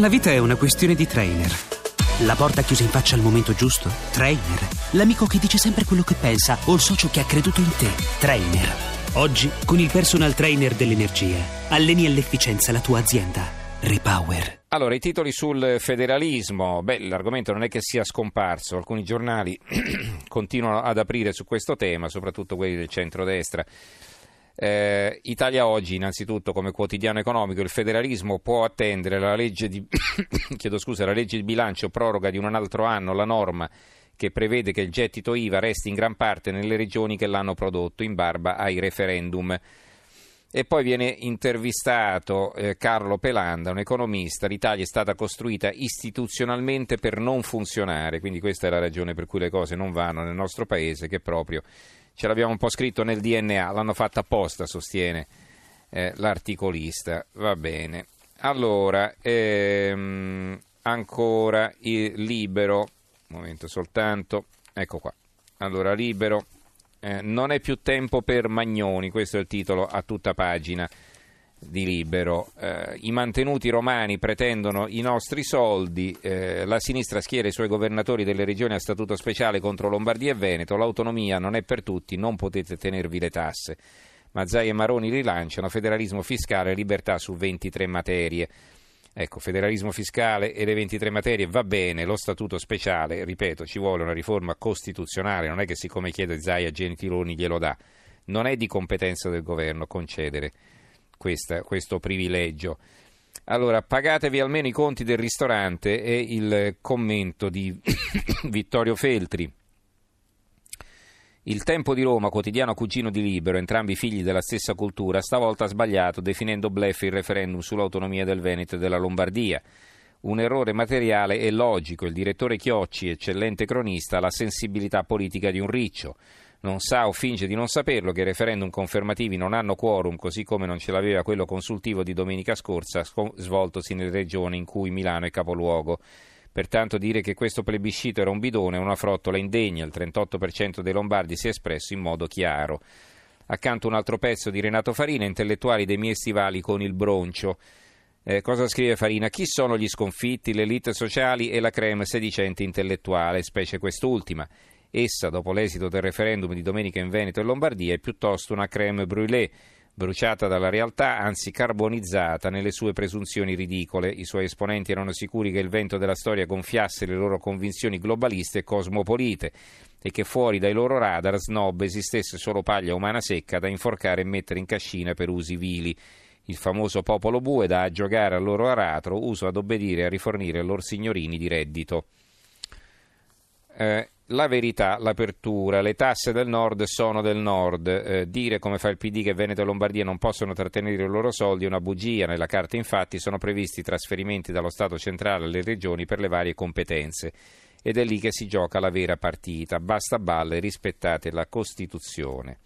La vita è una questione di trainer. La porta chiusa in faccia al momento giusto? Trainer. L'amico che dice sempre quello che pensa o il socio che ha creduto in te? Trainer. Oggi, con il personal trainer dell'energia, alleni all'efficienza la tua azienda. Repower. Allora, i titoli sul federalismo, beh, l'argomento non è che sia scomparso, alcuni giornali continuano ad aprire su questo tema, soprattutto quelli del centrodestra. Eh, Italia Oggi, innanzitutto, come quotidiano economico, il federalismo può attendere la legge di, scusa, la legge di bilancio proroga di un altro anno la norma che prevede che il gettito IVA resti in gran parte nelle regioni che l'hanno prodotto in barba ai referendum. E poi viene intervistato eh, Carlo Pelanda, un economista. L'Italia è stata costruita istituzionalmente per non funzionare, quindi questa è la ragione per cui le cose non vanno nel nostro paese, che proprio ce l'abbiamo un po' scritto nel DNA, l'hanno fatta apposta, sostiene eh, l'articolista. Va bene. Allora, ehm, ancora il libero, un momento soltanto, ecco qua. Allora, libero, eh, non è più tempo per Magnoni, questo è il titolo a tutta pagina di Libero. Eh, I mantenuti romani pretendono i nostri soldi, eh, la sinistra schiera i suoi governatori delle regioni a statuto speciale contro Lombardia e Veneto, l'autonomia non è per tutti, non potete tenervi le tasse. Mazzai e Maroni rilanciano federalismo fiscale e libertà su 23 materie. Ecco, federalismo fiscale e le 23 materie va bene, lo statuto speciale, ripeto, ci vuole una riforma costituzionale, non è che siccome chiede Zai a Gentiloni glielo dà, non è di competenza del governo concedere questa, questo privilegio. Allora, pagatevi almeno i conti del ristorante è il commento di Vittorio Feltri. Il Tempo di Roma, quotidiano cugino di Libero, entrambi figli della stessa cultura, stavolta ha sbagliato definendo blef il referendum sull'autonomia del Veneto e della Lombardia. Un errore materiale e logico. Il direttore Chiocci, eccellente cronista, ha la sensibilità politica di un riccio non sa o finge di non saperlo che i referendum confermativi non hanno quorum, così come non ce l'aveva quello consultivo di domenica scorsa, svoltosi nelle regioni in cui Milano è capoluogo. Pertanto dire che questo plebiscito era un bidone è una frottola indegna, il 38% dei lombardi si è espresso in modo chiaro. Accanto un altro pezzo di Renato Farina, intellettuali dei miei stivali con il broncio. Eh, cosa scrive Farina? Chi sono gli sconfitti, le elite sociali e la creme sedicente intellettuale, specie quest'ultima? Essa, dopo l'esito del referendum di domenica in Veneto e Lombardia, è piuttosto una crème brûlée, bruciata dalla realtà, anzi carbonizzata nelle sue presunzioni ridicole. I suoi esponenti erano sicuri che il vento della storia gonfiasse le loro convinzioni globaliste e cosmopolite e che fuori dai loro radar snob esistesse solo paglia umana secca da inforcare e mettere in cascina per usi vili. Il famoso popolo bue da giocare al loro aratro, uso ad obbedire e a rifornire loro signorini di reddito. Eh, la verità, l'apertura, le tasse del nord sono del nord. Eh, dire come fa il PD che Veneto e Lombardia non possono trattenere i loro soldi è una bugia. Nella carta infatti sono previsti trasferimenti dallo Stato centrale alle regioni per le varie competenze. Ed è lì che si gioca la vera partita. Basta balle, rispettate la Costituzione.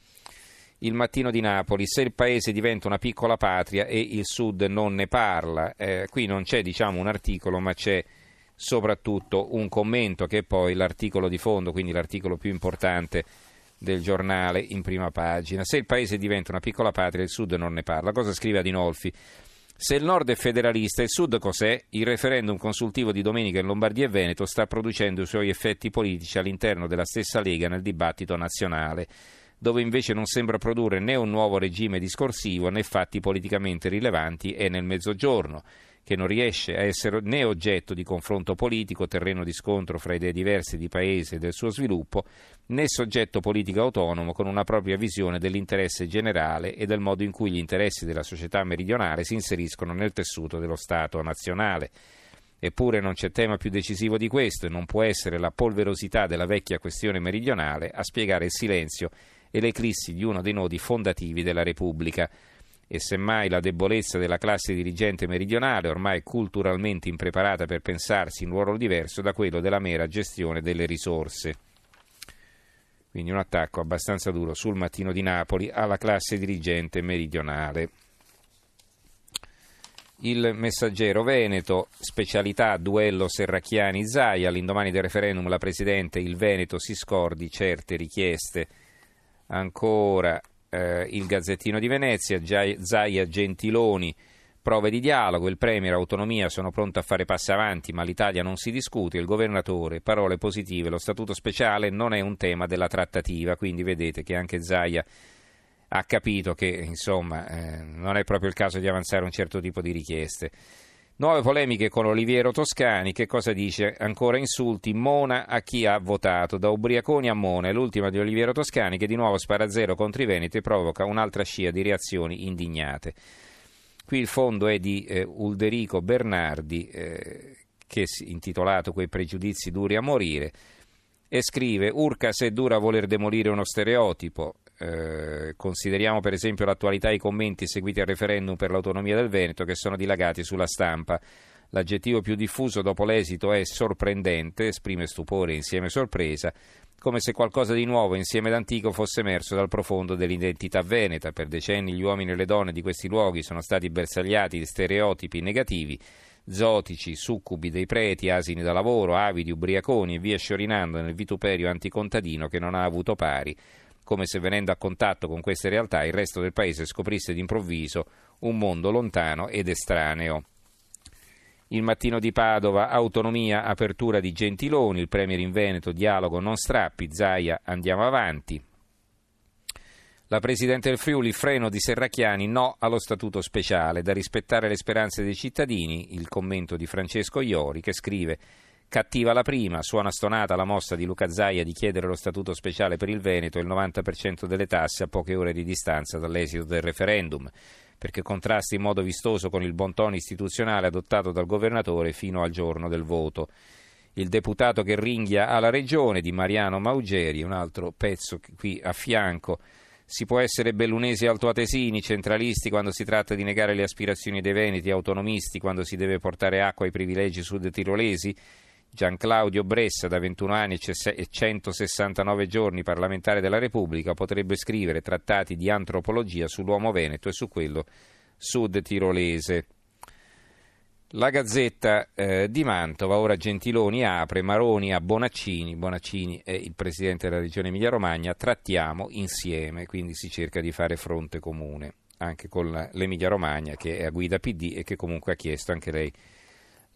Il mattino di Napoli, se il paese diventa una piccola patria e il Sud non ne parla. Eh, qui non c'è diciamo un articolo, ma c'è soprattutto un commento che è poi l'articolo di fondo, quindi l'articolo più importante del giornale in prima pagina. Se il paese diventa una piccola patria, il Sud non ne parla. Cosa scrive Adinolfi? Se il Nord è federalista, il Sud cos'è? Il referendum consultivo di domenica in Lombardia e Veneto sta producendo i suoi effetti politici all'interno della stessa Lega nel dibattito nazionale, dove invece non sembra produrre né un nuovo regime discorsivo né fatti politicamente rilevanti è nel Mezzogiorno che non riesce a essere né oggetto di confronto politico, terreno di scontro fra idee diverse di paese e del suo sviluppo, né soggetto politico autonomo con una propria visione dell'interesse generale e del modo in cui gli interessi della società meridionale si inseriscono nel tessuto dello Stato nazionale. Eppure non c'è tema più decisivo di questo e non può essere la polverosità della vecchia questione meridionale a spiegare il silenzio e l'eclissi di uno dei nodi fondativi della Repubblica e semmai la debolezza della classe dirigente meridionale, ormai culturalmente impreparata per pensarsi in un ruolo diverso da quello della mera gestione delle risorse. Quindi un attacco abbastanza duro sul mattino di Napoli alla classe dirigente meridionale. Il messaggero Veneto, specialità duello Serracchiani-Zai, all'indomani del referendum la Presidente, il Veneto si scordi certe richieste. Ancora eh, il Gazzettino di Venezia, Zaia Gentiloni Prove di dialogo, il Premier, autonomia, sono pronto a fare passi avanti, ma l'Italia non si discute, il governatore, parole positive, lo statuto speciale non è un tema della trattativa, quindi vedete che anche Zaia ha capito che insomma eh, non è proprio il caso di avanzare un certo tipo di richieste. Nuove polemiche con Oliviero Toscani, che cosa dice? Ancora insulti, Mona a chi ha votato, da Ubriaconi a Mona, è l'ultima di Oliviero Toscani che di nuovo spara zero contro i Veneti e provoca un'altra scia di reazioni indignate. Qui il fondo è di eh, Ulderico Bernardi, eh, che intitolato Quei pregiudizi duri a morire, e scrive Urcas è dura a voler demolire uno stereotipo, eh, consideriamo per esempio l'attualità e i commenti seguiti al referendum per l'autonomia del Veneto che sono dilagati sulla stampa. L'aggettivo più diffuso dopo l'esito è sorprendente, esprime stupore insieme sorpresa, come se qualcosa di nuovo insieme d'antico fosse emerso dal profondo dell'identità veneta. Per decenni gli uomini e le donne di questi luoghi sono stati bersagliati di stereotipi negativi, zotici, succubi dei preti, asini da lavoro, avidi, ubriaconi e via sciorinando nel vituperio anticontadino che non ha avuto pari come se venendo a contatto con queste realtà il resto del paese scoprisse d'improvviso un mondo lontano ed estraneo. Il mattino di Padova, autonomia, apertura di Gentiloni, il Premier in Veneto, dialogo non strappi, Zaia, andiamo avanti. La Presidente del Friuli, freno di Serracchiani, no allo statuto speciale, da rispettare le speranze dei cittadini, il commento di Francesco Iori che scrive Cattiva la prima, suona stonata la mossa di Luca Zaia di chiedere lo statuto speciale per il Veneto e il 90% delle tasse a poche ore di distanza dall'esito del referendum, perché contrasta in modo vistoso con il bon tono istituzionale adottato dal governatore fino al giorno del voto. Il deputato che ringhia alla regione di Mariano Maugeri, un altro pezzo qui a fianco. Si può essere bellunesi altoatesini, centralisti quando si tratta di negare le aspirazioni dei veneti, autonomisti quando si deve portare acqua ai privilegi sud tirolesi? Gian Claudio Bressa, da 21 anni e 169 giorni parlamentare della Repubblica, potrebbe scrivere trattati di antropologia sull'uomo veneto e su quello sud tirolese. La Gazzetta eh, di Mantova, ora Gentiloni apre, Maroni a Bonaccini, Bonaccini è il presidente della regione Emilia-Romagna, trattiamo insieme, quindi si cerca di fare fronte comune, anche con l'Emilia-Romagna che è a guida PD e che comunque ha chiesto anche lei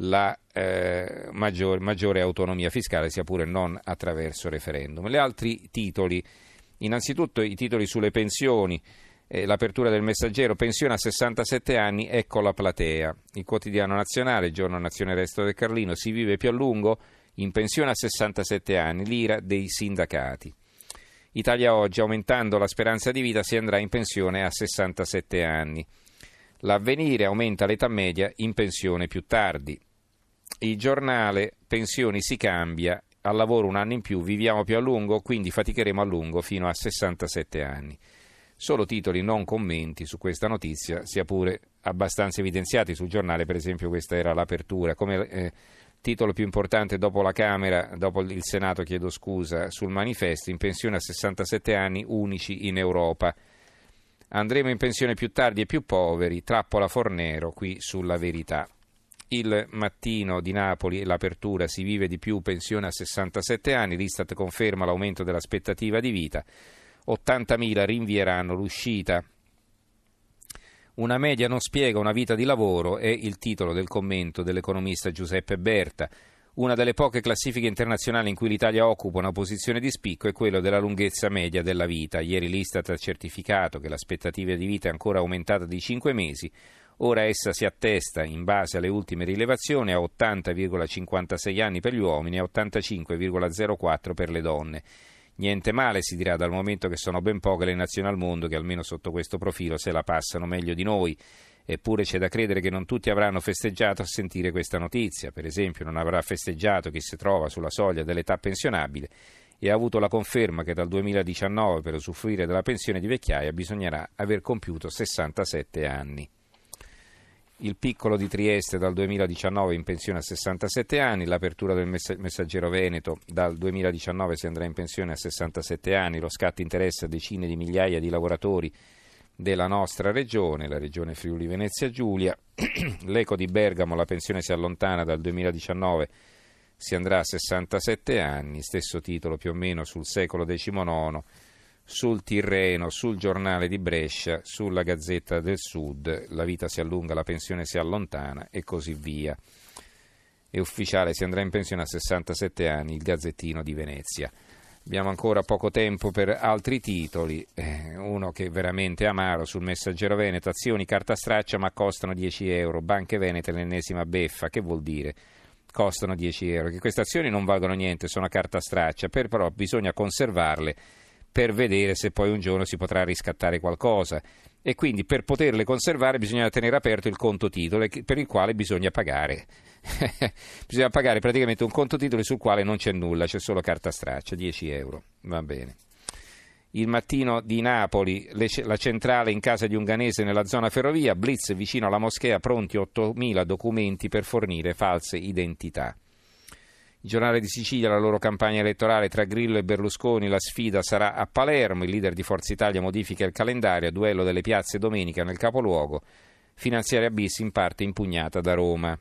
la eh, maggior, maggiore autonomia fiscale, sia pure non attraverso referendum. Gli altri titoli, innanzitutto i titoli sulle pensioni, eh, l'apertura del messaggero, pensione a 67 anni, ecco la platea. Il quotidiano nazionale, giorno nazione resto del Carlino, si vive più a lungo in pensione a 67 anni, l'ira dei sindacati. Italia oggi, aumentando la speranza di vita, si andrà in pensione a 67 anni. L'avvenire aumenta l'età media in pensione più tardi il giornale Pensioni si cambia, al lavoro un anno in più, viviamo più a lungo, quindi faticheremo a lungo fino a 67 anni. Solo titoli, non commenti su questa notizia, sia pure abbastanza evidenziati sul giornale, per esempio questa era l'apertura. Come eh, titolo più importante dopo la Camera, dopo il Senato, chiedo scusa, sul manifesto, in pensione a 67 anni, unici in Europa. Andremo in pensione più tardi e più poveri, trappola Fornero qui sulla verità. Il mattino di Napoli, l'apertura si vive di più, pensione a 67 anni, l'Istat conferma l'aumento dell'aspettativa di vita, 80.000 rinvieranno l'uscita. Una media non spiega una vita di lavoro è il titolo del commento dell'economista Giuseppe Berta. Una delle poche classifiche internazionali in cui l'Italia occupa una posizione di spicco è quella della lunghezza media della vita. Ieri l'Istat ha certificato che l'aspettativa di vita è ancora aumentata di 5 mesi, Ora essa si attesta, in base alle ultime rilevazioni, a 80,56 anni per gli uomini e 85,04 per le donne. Niente male, si dirà, dal momento che sono ben poche le nazioni al mondo che almeno sotto questo profilo se la passano meglio di noi. Eppure c'è da credere che non tutti avranno festeggiato a sentire questa notizia. Per esempio, non avrà festeggiato chi si trova sulla soglia dell'età pensionabile e ha avuto la conferma che dal 2019 per usufruire della pensione di vecchiaia bisognerà aver compiuto 67 anni. Il piccolo di Trieste dal 2019 in pensione a 67 anni, l'apertura del messaggero Veneto dal 2019 si andrà in pensione a 67 anni, lo scatto interessa decine di migliaia di lavoratori della nostra regione, la regione Friuli Venezia Giulia. L'eco di Bergamo, la pensione si allontana dal 2019, si andrà a 67 anni, stesso titolo più o meno sul secolo XIX sul Tirreno, sul giornale di Brescia, sulla Gazzetta del Sud, la vita si allunga, la pensione si allontana e così via. È ufficiale, si andrà in pensione a 67 anni, il Gazzettino di Venezia. Abbiamo ancora poco tempo per altri titoli, eh, uno che è veramente amaro sul Messaggero Veneto, azioni carta straccia ma costano 10 euro, banche venete l'ennesima beffa, che vuol dire? Costano 10 euro, che queste azioni non valgono niente, sono carta straccia, per, però bisogna conservarle per vedere se poi un giorno si potrà riscattare qualcosa e quindi per poterle conservare bisogna tenere aperto il conto titolo per il quale bisogna pagare. bisogna pagare praticamente un conto titoli sul quale non c'è nulla, c'è solo carta straccia, 10 euro. Va bene. Il mattino di Napoli, la centrale in casa di un ganese nella zona ferrovia, blitz vicino alla moschea, pronti 8.000 documenti per fornire false identità. Il giornale di Sicilia, la loro campagna elettorale tra Grillo e Berlusconi, la sfida sarà a Palermo, il leader di Forza Italia modifica il calendario, duello delle piazze domenica nel capoluogo, finanziaria bis in parte impugnata da Roma.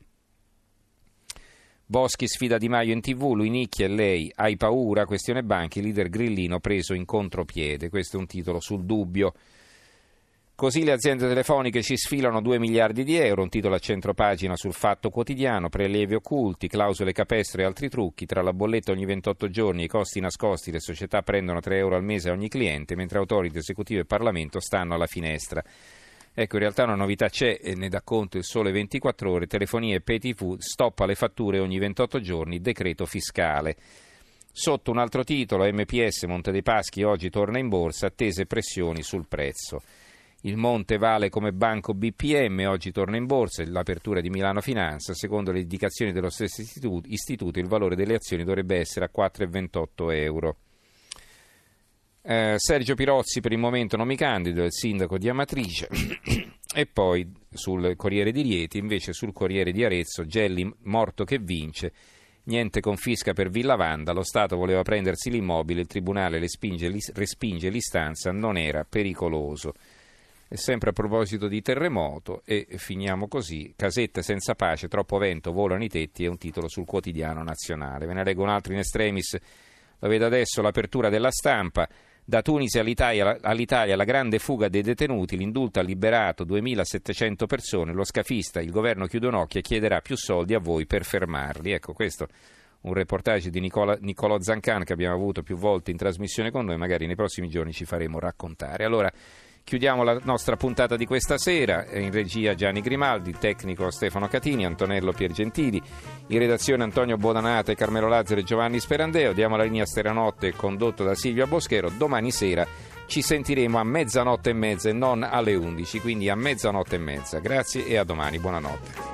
Boschi sfida Di Maio in tv, lui nicchia e lei, hai paura, questione banchi, leader grillino preso in contropiede, questo è un titolo sul dubbio. Così le aziende telefoniche ci sfilano 2 miliardi di euro, un titolo a centropagina sul Fatto Quotidiano, prelievi occulti, clausole capestre e altri trucchi, tra la bolletta ogni 28 giorni e i costi nascosti le società prendono 3 euro al mese a ogni cliente, mentre autorità esecutive e Parlamento stanno alla finestra. Ecco, in realtà una novità c'è e ne dà conto il sole 24 ore, telefonia e pay TV, stoppa le fatture ogni 28 giorni, decreto fiscale. Sotto un altro titolo, MPS Monte dei Paschi oggi torna in borsa, attese pressioni sul prezzo. Il Monte vale come banco BPM, oggi torna in borsa, l'apertura di Milano Finanza, secondo le indicazioni dello stesso istituto il valore delle azioni dovrebbe essere a 4,28 euro. Eh, Sergio Pirozzi per il momento non mi candido, è il sindaco di Amatrice. e poi sul Corriere di Rieti, invece sul Corriere di Arezzo, Gelli morto che vince. Niente confisca per Villa Vanda, lo Stato voleva prendersi l'immobile, il Tribunale respinge, respinge l'istanza, non era pericoloso. E sempre a proposito di terremoto, e finiamo così, casette senza pace, troppo vento, volano i tetti, è un titolo sul quotidiano nazionale. Ve ne leggo un altro in estremis, lo vedo adesso, l'apertura della stampa. Da Tunisi all'Italia, all'Italia, la grande fuga dei detenuti, l'indulto ha liberato 2.700 persone, lo scafista, il governo chiude un occhio e chiederà più soldi a voi per fermarli. Ecco, questo un reportage di Nicola, Niccolò Zancan che abbiamo avuto più volte in trasmissione con noi, magari nei prossimi giorni ci faremo raccontare. Allora, Chiudiamo la nostra puntata di questa sera, in regia Gianni Grimaldi, tecnico Stefano Catini, Antonello Piergentili, in redazione Antonio Bodanate, Carmelo Lazzaro e Giovanni Sperandeo. Diamo la linea Steranotte condotto da Silvia Boschero. Domani sera ci sentiremo a mezzanotte e mezza e non alle 11, quindi a mezzanotte e mezza. Grazie e a domani. Buonanotte.